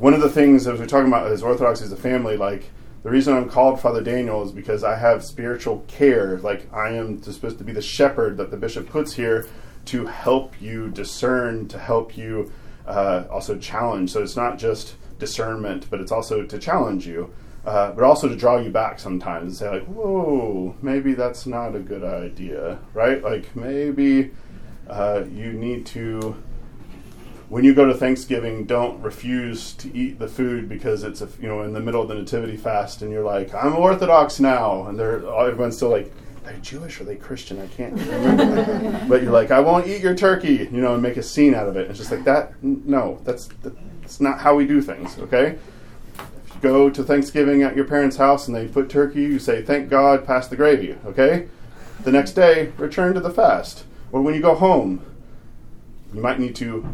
one of the things as we're talking about as Orthodox as a family, like the reason I'm called Father Daniel is because I have spiritual care. Like I am supposed to be the shepherd that the bishop puts here to help you discern, to help you uh, also challenge. So it's not just discernment, but it's also to challenge you, uh, but also to draw you back sometimes and say like, "Whoa, maybe that's not a good idea," right? Like maybe uh, you need to when you go to Thanksgiving, don't refuse to eat the food because it's a, you know in the middle of the nativity fast, and you're like, I'm Orthodox now, and they're everyone's still like, they're they Jewish or are they Christian? I can't remember. but you're like, I won't eat your turkey, you know, and make a scene out of it. It's just like that. N- No, that's that's not how we do things. Okay. If you go to Thanksgiving at your parents' house and they put turkey, you say, "Thank God, pass the gravy." Okay. The next day, return to the fast. Or when you go home, you might need to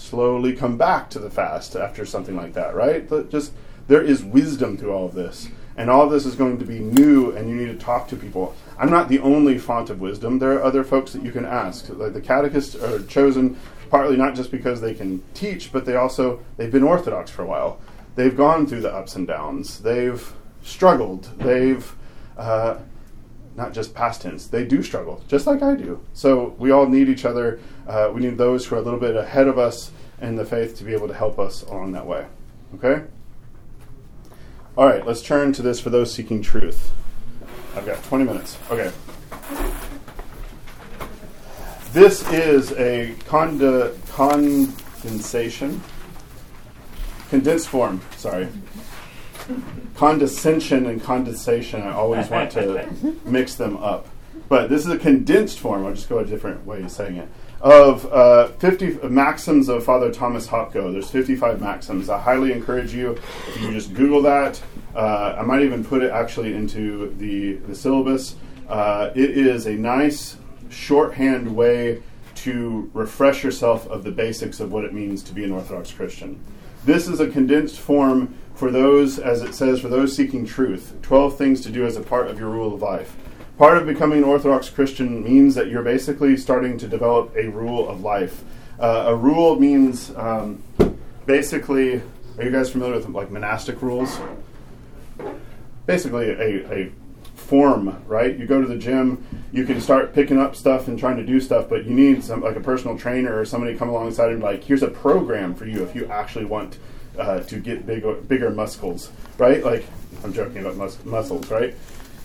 slowly come back to the fast after something like that, right? But just there is wisdom through all of this. And all of this is going to be new and you need to talk to people. I'm not the only font of wisdom. There are other folks that you can ask. Like the catechists are chosen partly not just because they can teach, but they also they've been orthodox for a while. They've gone through the ups and downs. They've struggled. They've uh, not just past tense. They do struggle, just like I do. So we all need each other. Uh, we need those who are a little bit ahead of us in the faith to be able to help us along that way. Okay? All right, let's turn to this for those seeking truth. I've got 20 minutes. Okay. This is a conde- condensation, condensed form, sorry. Condescension and condensation, I always want to mix them up. But this is a condensed form, I'll just go a different way of saying it, of uh, 50 maxims of Father Thomas Hopko. There's 55 maxims. I highly encourage you, if you just Google that, uh, I might even put it actually into the, the syllabus. Uh, it is a nice shorthand way to refresh yourself of the basics of what it means to be an Orthodox Christian. This is a condensed form for those, as it says, for those seeking truth 12 things to do as a part of your rule of life. Part of becoming an Orthodox Christian means that you're basically starting to develop a rule of life. Uh, a rule means um, basically, are you guys familiar with like monastic rules? Basically, a, a form, right? You go to the gym, you can start picking up stuff and trying to do stuff, but you need some like a personal trainer or somebody come alongside and like, here's a program for you if you actually want uh, to get bigger, bigger muscles, right? Like I'm joking about mus- muscles, right?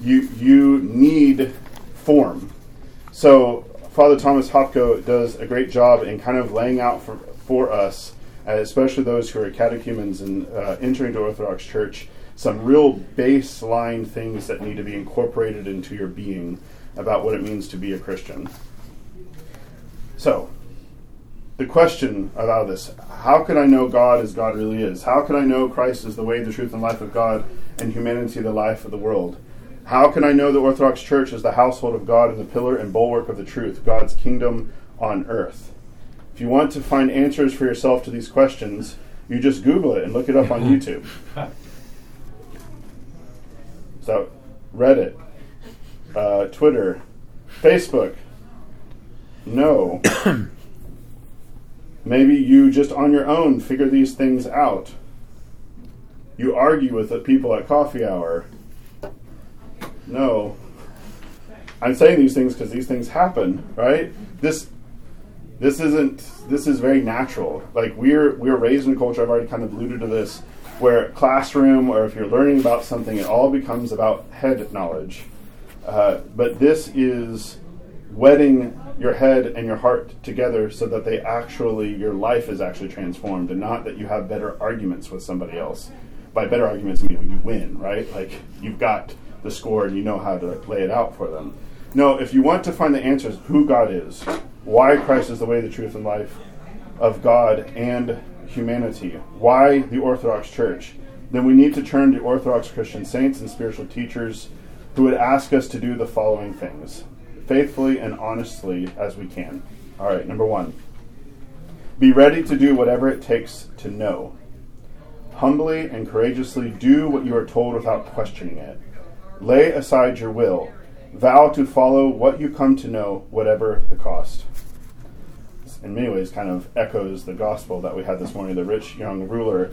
You you need form. So Father Thomas Hopko does a great job in kind of laying out for for us, uh, especially those who are catechumens and uh, entering the Orthodox Church, some real baseline things that need to be incorporated into your being about what it means to be a Christian. So, the question about this how can I know God as God really is? How can I know Christ is the way, the truth, and life of God, and humanity the life of the world? How can I know the Orthodox Church is the household of God and the pillar and bulwark of the truth, God's kingdom on earth? If you want to find answers for yourself to these questions, you just Google it and look it up on YouTube. So, Reddit, uh, Twitter, Facebook. No. Maybe you just on your own figure these things out. You argue with the people at coffee hour. No. I'm saying these things because these things happen, right? This this isn't this is very natural. Like we're we're raised in a culture, I've already kind of alluded to this, where classroom or if you're learning about something, it all becomes about head knowledge. Uh, but this is wedding your head and your heart together so that they actually your life is actually transformed and not that you have better arguments with somebody else. By better arguments I mean you win right? Like you've got the score and you know how to lay it out for them. No if you want to find the answers who god is why christ is the way the truth and life of god and humanity why the orthodox church then we need to turn to orthodox christian saints and spiritual teachers who would ask us to do the following things faithfully and honestly as we can. All right, number one be ready to do whatever it takes to know. Humbly and courageously do what you are told without questioning it. Lay aside your will. Vow to follow what you come to know, whatever the cost. In many ways, kind of echoes the gospel that we had this morning, the rich young ruler,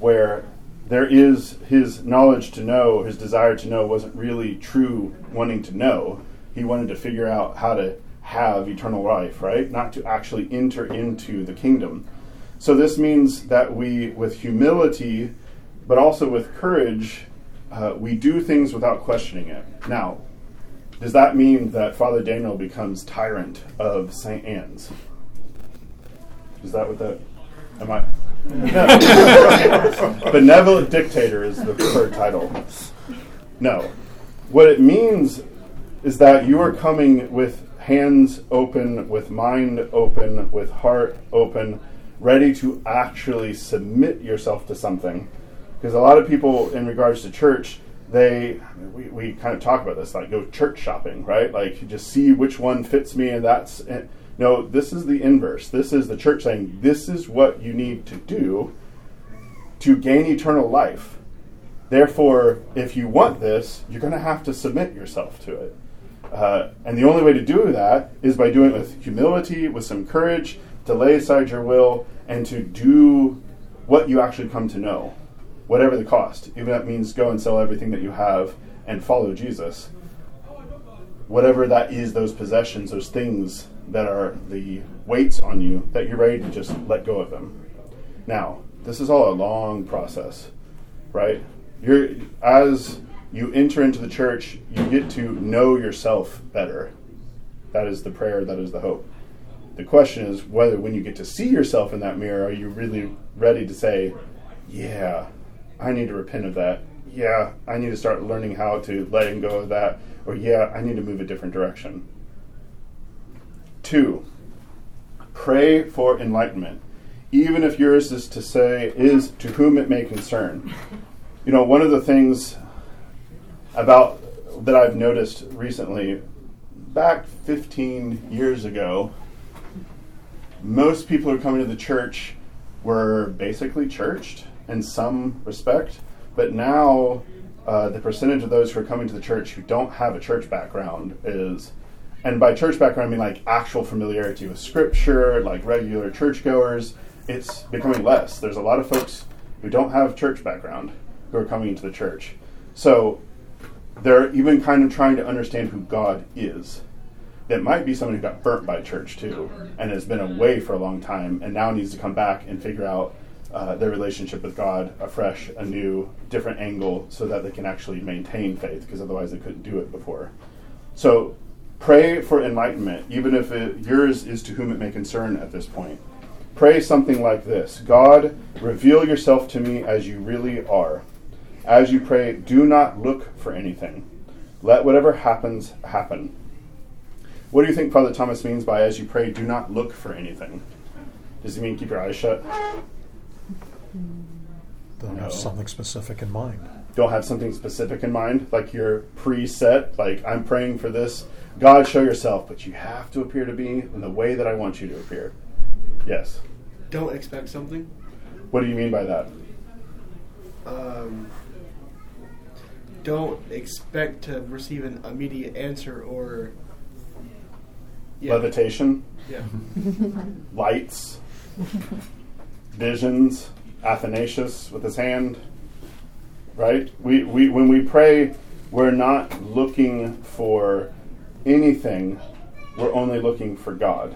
where there is his knowledge to know, his desire to know wasn't really true wanting to know he wanted to figure out how to have eternal life, right? Not to actually enter into the kingdom. So this means that we, with humility, but also with courage, uh, we do things without questioning it. Now, does that mean that Father Daniel becomes tyrant of St. Anne's? Is that what that? Am I? Benevolent dictator is the preferred title. No. What it means is that you are coming with hands open, with mind open, with heart open, ready to actually submit yourself to something. Because a lot of people, in regards to church, they we, we kind of talk about this like go church shopping, right? Like you just see which one fits me, and that's no. This is the inverse. This is the church saying this is what you need to do to gain eternal life. Therefore, if you want this, you're going to have to submit yourself to it. Uh, and the only way to do that is by doing it with humility, with some courage, to lay aside your will, and to do what you actually come to know, whatever the cost. Even that means go and sell everything that you have and follow Jesus. Whatever that is, those possessions, those things that are the weights on you, that you're ready to just let go of them. Now, this is all a long process, right? You're as you enter into the church, you get to know yourself better. That is the prayer, that is the hope. The question is whether when you get to see yourself in that mirror, are you really ready to say, Yeah, I need to repent of that. Yeah, I need to start learning how to letting go of that. Or, yeah, I need to move a different direction. Two, pray for enlightenment. Even if yours is to say, is to whom it may concern. You know, one of the things about that I've noticed recently. Back 15 years ago, most people who are coming to the church were basically churched in some respect, but now uh, the percentage of those who are coming to the church who don't have a church background is, and by church background I mean like actual familiarity with Scripture, like regular churchgoers. It's becoming less. There's a lot of folks who don't have church background who are coming into the church. So they're even kind of trying to understand who God is. It might be somebody who got burnt by church too, and has been away for a long time, and now needs to come back and figure out uh, their relationship with God afresh, a new, different angle, so that they can actually maintain faith, because otherwise they couldn't do it before. So pray for enlightenment, even if it, yours is to whom it may concern at this point. Pray something like this God, reveal yourself to me as you really are. As you pray, do not look for anything. Let whatever happens happen. What do you think Father Thomas means by as you pray, do not look for anything? Does he mean keep your eyes shut? Don't No. have something specific in mind. Don't have something specific in mind, like you're preset, like I'm praying for this. God, show yourself, but you have to appear to be in the way that I want you to appear. Yes. Don't expect something. What do you mean by that? Um, don't expect to receive an immediate answer or. Yeah. Levitation, Yeah. lights, visions, Athanasius with his hand. Right? We, we when we pray, we're not looking for anything. We're only looking for God.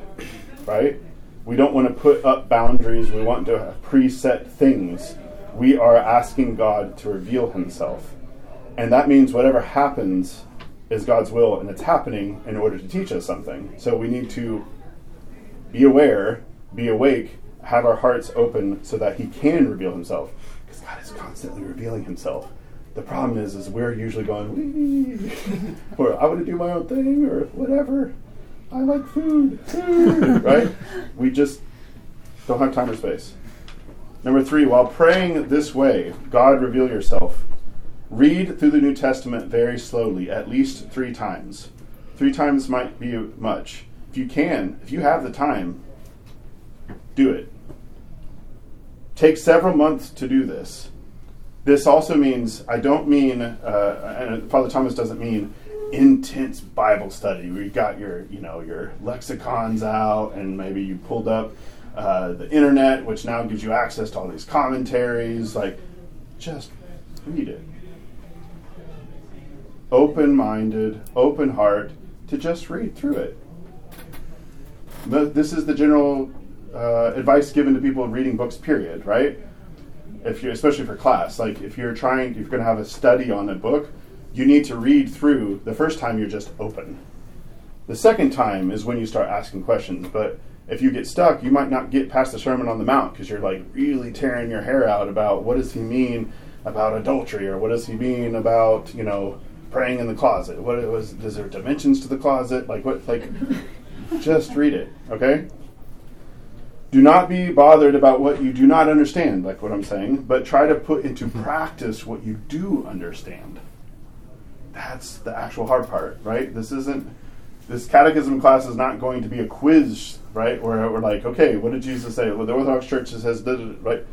Right? We don't want to put up boundaries. We want to have preset things. We are asking God to reveal himself. And that means whatever happens is God's will and it's happening in order to teach us something. So we need to be aware, be awake, have our hearts open so that He can reveal Himself. Because God is constantly revealing Himself. The problem is, is we're usually going, or I want to do my own thing, or whatever. I like food, right? We just don't have time or space. Number three, while praying this way, God reveal yourself. Read through the New Testament very slowly, at least three times. Three times might be much. If you can, if you have the time, do it. Take several months to do this. This also means, I don't mean, uh, and Father Thomas doesn't mean intense Bible study where you got your, you know, your lexicons out and maybe you pulled up uh, the internet, which now gives you access to all these commentaries. Like, just read it. Open minded, open heart to just read through it. This is the general uh, advice given to people reading books, period, right? If you, especially for class, like if you're trying, if you're going to have a study on a book, you need to read through. The first time you're just open. The second time is when you start asking questions. But if you get stuck, you might not get past the Sermon on the Mount because you're like really tearing your hair out about what does he mean about adultery or what does he mean about you know praying in the closet. What it was is there dimensions to the closet? Like what? Like just read it, okay? Do not be bothered about what you do not understand, like what I'm saying, but try to put into mm-hmm. practice what you do understand. That's the actual hard part, right? This isn't this catechism class is not going to be a quiz, right? Where we're like, okay, what did Jesus say? Well, the Orthodox Church says, right?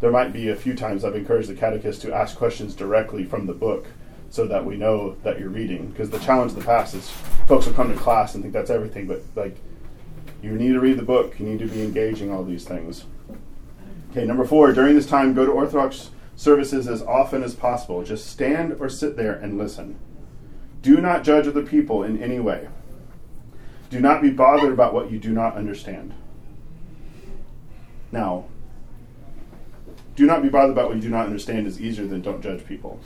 There might be a few times I've encouraged the catechist to ask questions directly from the book so that we know that you're reading. Because the challenge of the past is folks will come to class and think that's everything, but like you need to read the book. You need to be engaging all these things. Okay, number four, during this time, go to Orthodox services as often as possible. Just stand or sit there and listen. Do not judge other people in any way. Do not be bothered about what you do not understand. Now, do not be bothered about what you do not understand is easier than don't judge people.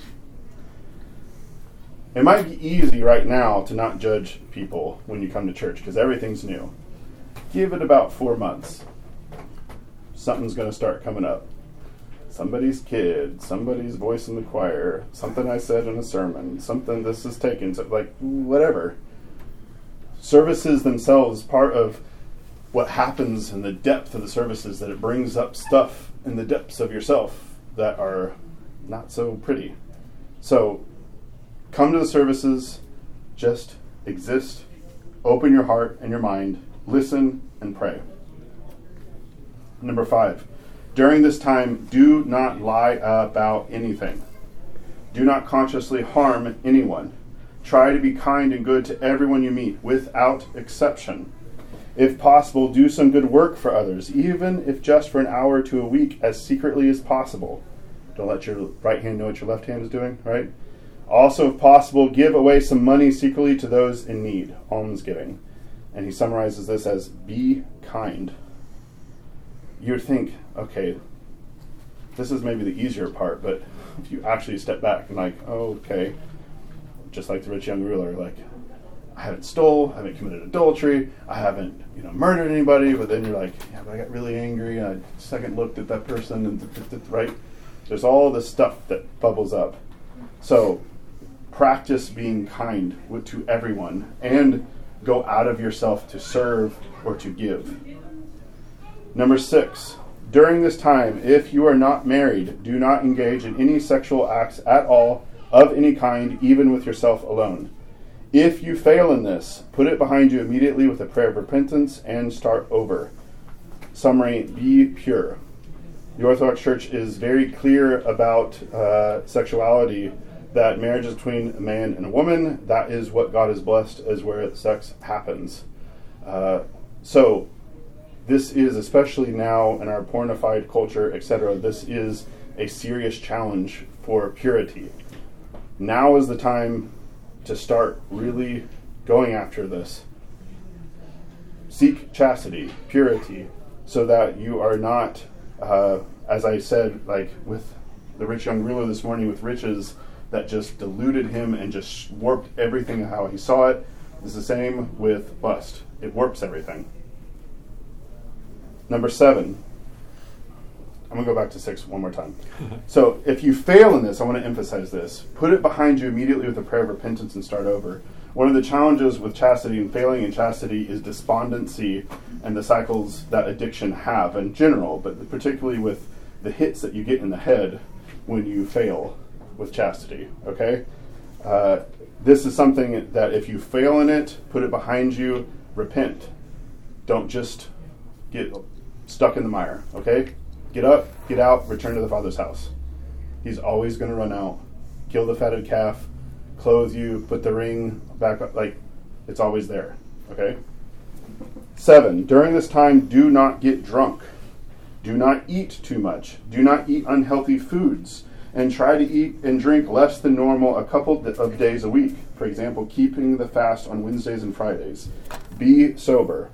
It might be easy right now to not judge people when you come to church because everything's new. Give it about four months. Something's going to start coming up. Somebody's kid, somebody's voice in the choir, something I said in a sermon, something this is taken, so like whatever. Services themselves, part of what happens in the depth of the services, that it brings up stuff in the depths of yourself that are not so pretty. So come to the services, just exist, open your heart and your mind, listen, and pray. Number five, during this time, do not lie about anything. Do not consciously harm anyone. Try to be kind and good to everyone you meet, without exception. If possible, do some good work for others, even if just for an hour to a week, as secretly as possible. Don't let your right hand know what your left hand is doing, right? Also, if possible, give away some money secretly to those in need, almsgiving. And he summarizes this as be kind. You would think, okay, this is maybe the easier part, but if you actually step back and like, oh, okay, just like the rich young ruler, like, I haven't stole, I haven't committed adultery, I haven't, you know, murdered anybody, but then you're like, yeah, but I got really angry, and I second looked at that person, and right? There's all this stuff that bubbles up. So practice being kind to everyone and go out of yourself to serve or to give. Number six, during this time, if you are not married, do not engage in any sexual acts at all of any kind, even with yourself alone. If you fail in this, put it behind you immediately with a prayer of repentance and start over. Summary Be pure. The Orthodox Church is very clear about uh, sexuality that marriage is between a man and a woman. That is what God has blessed as where sex happens. Uh, so, this is especially now in our pornified culture, etc. This is a serious challenge for purity. Now is the time to start really going after this. Seek chastity, purity, so that you are not, uh, as I said, like with the rich young ruler this morning with riches that just diluted him and just warped everything how he saw it. It's the same with lust, it warps everything. Number seven. I'm going to go back to six one more time. so, if you fail in this, I want to emphasize this. Put it behind you immediately with a prayer of repentance and start over. One of the challenges with chastity and failing in chastity is despondency and the cycles that addiction have in general, but particularly with the hits that you get in the head when you fail with chastity. Okay? Uh, this is something that if you fail in it, put it behind you, repent. Don't just get stuck in the mire. Okay? Get up, get out, return to the Father's house. He's always going to run out. Kill the fatted calf, clothe you, put the ring back up. Like, it's always there. Okay? Seven, during this time, do not get drunk. Do not eat too much. Do not eat unhealthy foods. And try to eat and drink less than normal a couple of days a week. For example, keeping the fast on Wednesdays and Fridays. Be sober.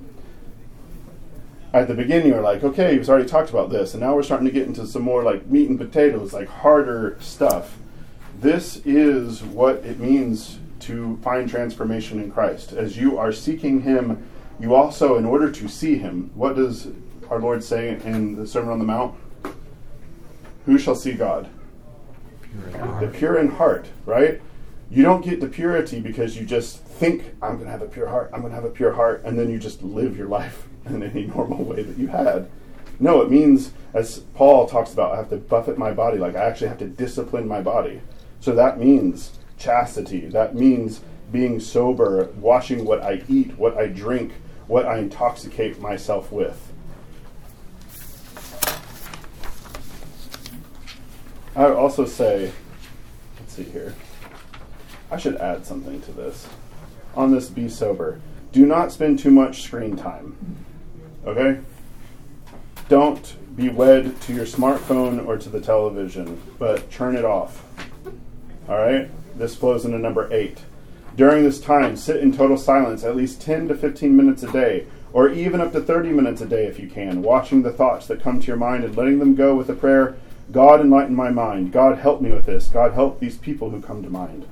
At the beginning, you're like, okay, we've already talked about this, and now we're starting to get into some more like meat and potatoes, like harder stuff. This is what it means to find transformation in Christ. As you are seeking Him, you also, in order to see Him, what does our Lord say in the Sermon on the Mount? Who shall see God? The pure in heart, right? You don't get the purity because you just think, I'm going to have a pure heart, I'm going to have a pure heart, and then you just live your life in any normal way that you had. No, it means, as Paul talks about, I have to buffet my body, like I actually have to discipline my body. So that means chastity. That means being sober, watching what I eat, what I drink, what I intoxicate myself with. I would also say, let's see here. I should add something to this. On this, be sober. Do not spend too much screen time. Okay? Don't be wed to your smartphone or to the television, but turn it off. All right? This flows into number eight. During this time, sit in total silence at least 10 to 15 minutes a day, or even up to 30 minutes a day if you can, watching the thoughts that come to your mind and letting them go with a prayer God, enlighten my mind. God, help me with this. God, help these people who come to mind.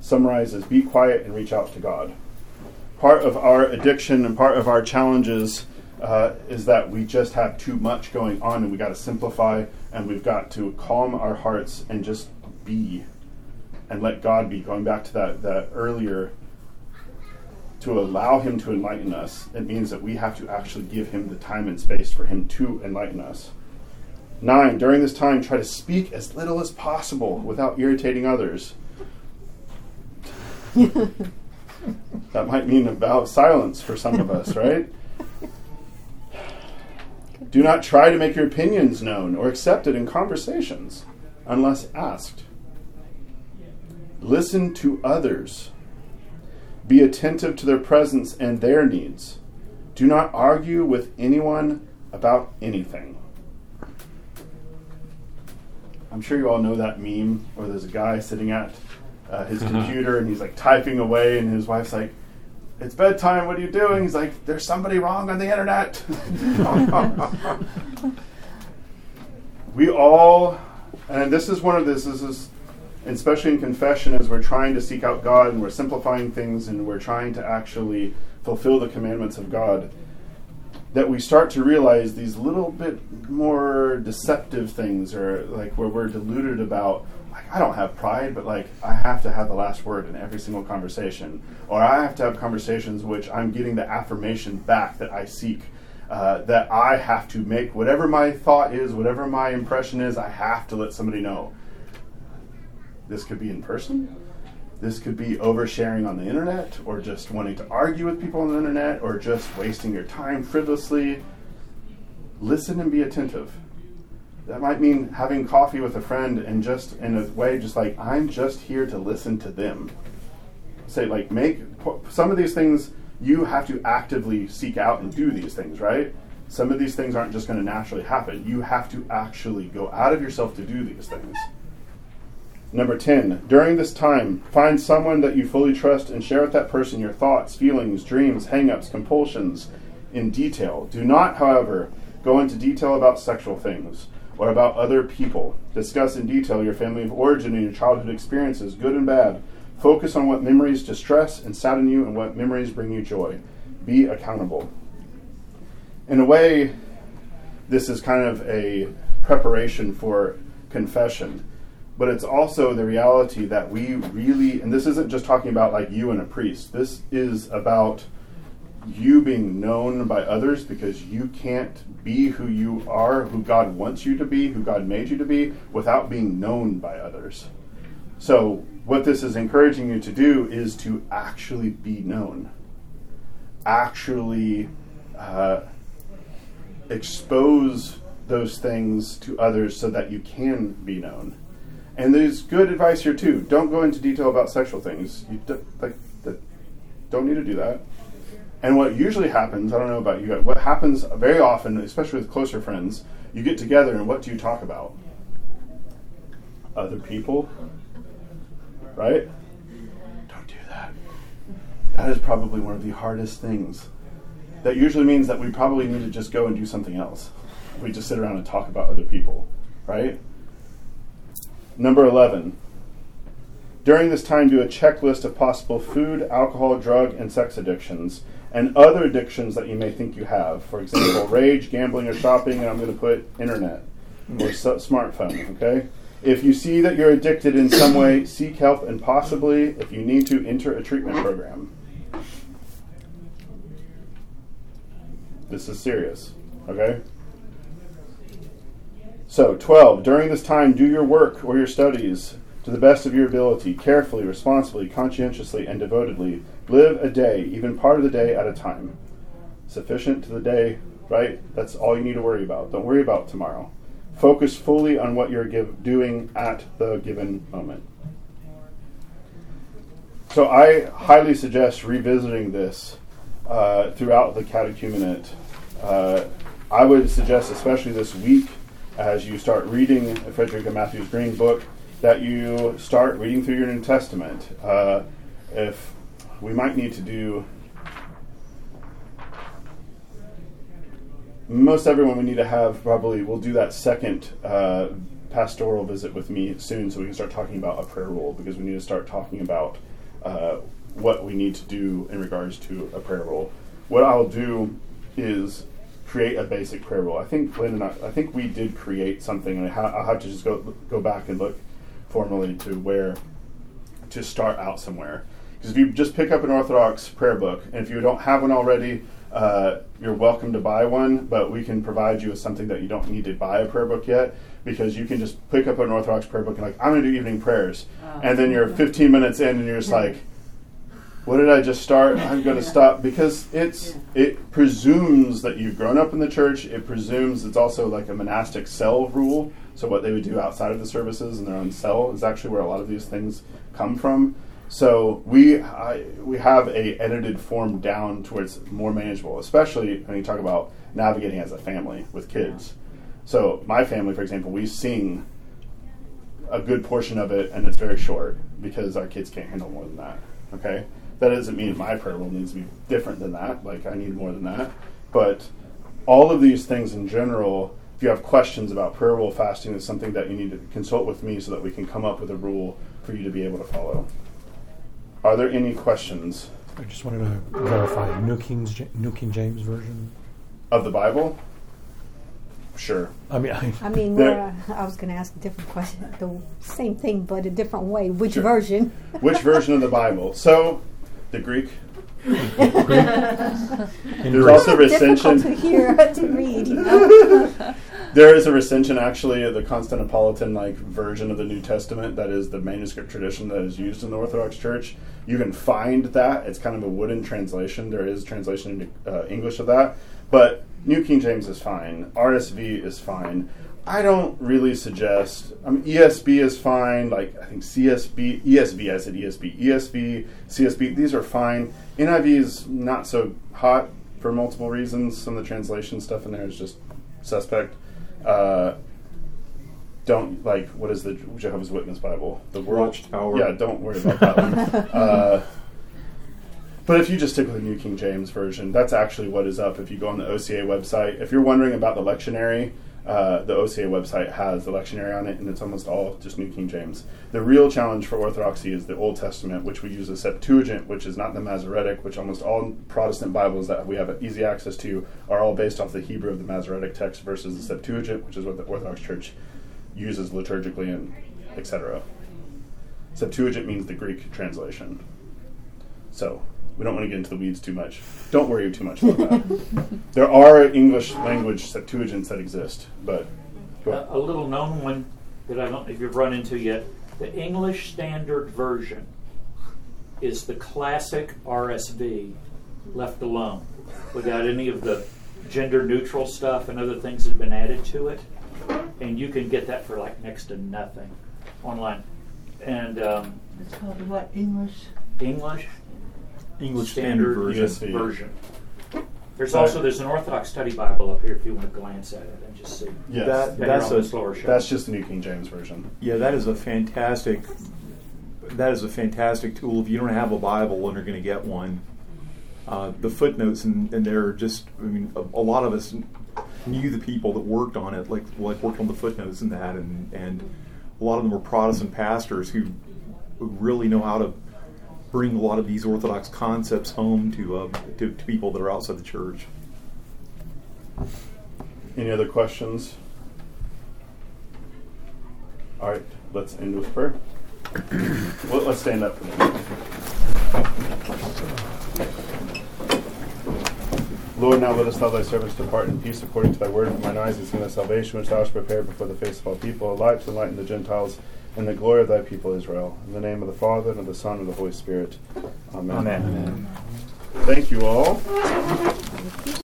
Summarizes be quiet and reach out to God. Part of our addiction and part of our challenges uh, is that we just have too much going on and we got to simplify and we've got to calm our hearts and just be and let God be. Going back to that, that earlier, to allow Him to enlighten us, it means that we have to actually give Him the time and space for Him to enlighten us. Nine, during this time, try to speak as little as possible without irritating others. that might mean about silence for some of us, right? Do not try to make your opinions known or accepted in conversations unless asked. Listen to others. Be attentive to their presence and their needs. Do not argue with anyone about anything. I'm sure you all know that meme where there's a guy sitting at uh, his computer and he's like typing away, and his wife's like, "It's bedtime. What are you doing?" He's like, "There's somebody wrong on the internet." we all, and this is one of this. This is, especially in confession, as we're trying to seek out God and we're simplifying things and we're trying to actually fulfill the commandments of God that we start to realize these little bit more deceptive things or like where we're deluded about like I don't have pride but like I have to have the last word in every single conversation. Or I have to have conversations which I'm getting the affirmation back that I seek uh, that I have to make whatever my thought is whatever my impression is I have to let somebody know. This could be in person this could be oversharing on the internet, or just wanting to argue with people on the internet, or just wasting your time frivolously. Listen and be attentive. That might mean having coffee with a friend and just in a way, just like, I'm just here to listen to them. Say, like, make some of these things you have to actively seek out and do these things, right? Some of these things aren't just going to naturally happen. You have to actually go out of yourself to do these things. Number 10, during this time, find someone that you fully trust and share with that person your thoughts, feelings, dreams, hangups, compulsions in detail. Do not, however, go into detail about sexual things or about other people. Discuss in detail your family of origin and your childhood experiences, good and bad. Focus on what memories distress and sadden you and what memories bring you joy. Be accountable. In a way, this is kind of a preparation for confession, but it's also the reality that we really, and this isn't just talking about like you and a priest, this is about you being known by others because you can't be who you are, who God wants you to be, who God made you to be, without being known by others. So, what this is encouraging you to do is to actually be known, actually uh, expose those things to others so that you can be known. And there's good advice here too. Don't go into detail about sexual things. You d- like, don't need to do that. And what usually happens, I don't know about you, guys, what happens very often, especially with closer friends, you get together and what do you talk about? Other people, right? Don't do that. That is probably one of the hardest things. That usually means that we probably need to just go and do something else. We just sit around and talk about other people, right? Number 11. During this time, do a checklist of possible food, alcohol, drug, and sex addictions and other addictions that you may think you have. For example, rage, gambling, or shopping, and I'm going to put internet or smartphone, okay? If you see that you're addicted in some way, seek help and possibly, if you need to, enter a treatment program. This is serious, okay? So, 12. During this time, do your work or your studies to the best of your ability, carefully, responsibly, conscientiously, and devotedly. Live a day, even part of the day at a time. Sufficient to the day, right? That's all you need to worry about. Don't worry about tomorrow. Focus fully on what you're give, doing at the given moment. So I highly suggest revisiting this uh, throughout the catechumenate. Uh, I would suggest, especially this week, as you start reading Frederica Mathewes-Green book, that you start reading through your New Testament. Uh, if we might need to do most everyone we need to have probably we'll do that second uh, pastoral visit with me soon so we can start talking about a prayer rule because we need to start talking about uh, what we need to do in regards to a prayer rule what i'll do is create a basic prayer rule i think lynn and i, I think we did create something and i'll have to just go go back and look formally to where to start out somewhere because if you just pick up an orthodox prayer book and if you don't have one already uh, you're welcome to buy one, but we can provide you with something that you don't need to buy a prayer book yet because you can just pick up an Orthodox prayer book and like, I'm going to do evening prayers. Oh. And then you're 15 minutes in and you're just like, what did I just start? I'm going to stop because it's it presumes that you've grown up in the church. It presumes it's also like a monastic cell rule. So what they would do outside of the services in their own cell is actually where a lot of these things come from. So we I, we have a edited form down towards more manageable, especially when you talk about navigating as a family with kids. So my family, for example, we sing a good portion of it, and it's very short because our kids can't handle more than that. Okay, that doesn't mean my prayer rule needs to be different than that. Like I need more than that, but all of these things in general. If you have questions about prayer rule fasting, is something that you need to consult with me so that we can come up with a rule for you to be able to follow. Are there any questions I just wanted to verify New King New King James version. of the Bible? Sure. I mean, I, I mean, There- uh, I was going to ask a different question, the same thing, but a different way. Which Sure. version? Which version of the Bible? So, the Greek. in There's Greek. also difficult recension. to hear to read. You know? There is a recension, actually, of the Constantinopolitan like version of the New Testament. That is the manuscript tradition that is used in the Orthodox Church. You can find that. It's kind of a wooden translation. There is translation into uh, English of that, but New King James is fine. RSV is fine. I don't really suggest. I mean, ESB is fine. Like I think CSB, ESB. I said ESB, ESB, CSB. These are fine. NIV is not so hot for multiple reasons. Some of the translation stuff in there is just suspect. Uh, don't like what is the Jehovah's Witness Bible? The World Watchtower. Yeah, don't worry about that one. Uh, but if you just stick with the New King James version, that's actually what is up. If you go on the OCA website, if you're wondering about the lectionary, uh, the OCA website has the lectionary on it, and it's almost all just New King James. The real challenge for Orthodoxy is the Old Testament, which we use the Septuagint, which is not the Masoretic, which almost all Protestant Bibles that we have easy access to are all based off the Hebrew of the Masoretic text versus the Septuagint, which is what the Orthodox Church uses liturgically and etc. Septuagint means the Greek translation. So we don't want to get into the weeds too much. Don't worry too much about that. there are English language Septuagints that exist, but go. A, a little known one that I don't know if you've run into yet. The English Standard Version is the classic RSV left alone, without any of the gender neutral stuff and other things that have been added to it. And you can get that for like next to nothing online. And um, It's called what, English? English English Standard Version. ESV. version. There's Right. also there's an Orthodox Study Bible up here if you want to glance at it and just see. Yes. That- That that's you're on a the slower shelf. That's just the New King James version. Yeah, that is a fantastic. That is a fantastic tool. If you don't have a Bible and are going to get one, uh, the footnotes and, and they're just. I mean, a, a lot of us knew the people that worked on it, like like worked on the footnotes and that, and and a lot of them were Protestant pastors who who really know how to bring a lot of these Orthodox concepts home to uh, to, to people that are outside the church. Any other questions? All right, let's end with prayer. well, let's stand up. Lord, now let us tell thy servants depart in peace according to thy word. For mine eyes have seen the salvation which thou hast prepared before the face of all people, a light to enlighten the Gentiles, and the glory of thy people Israel. In the name of the Father, and of the Son, and of the Holy Spirit. Amen. Amen. Thank you all.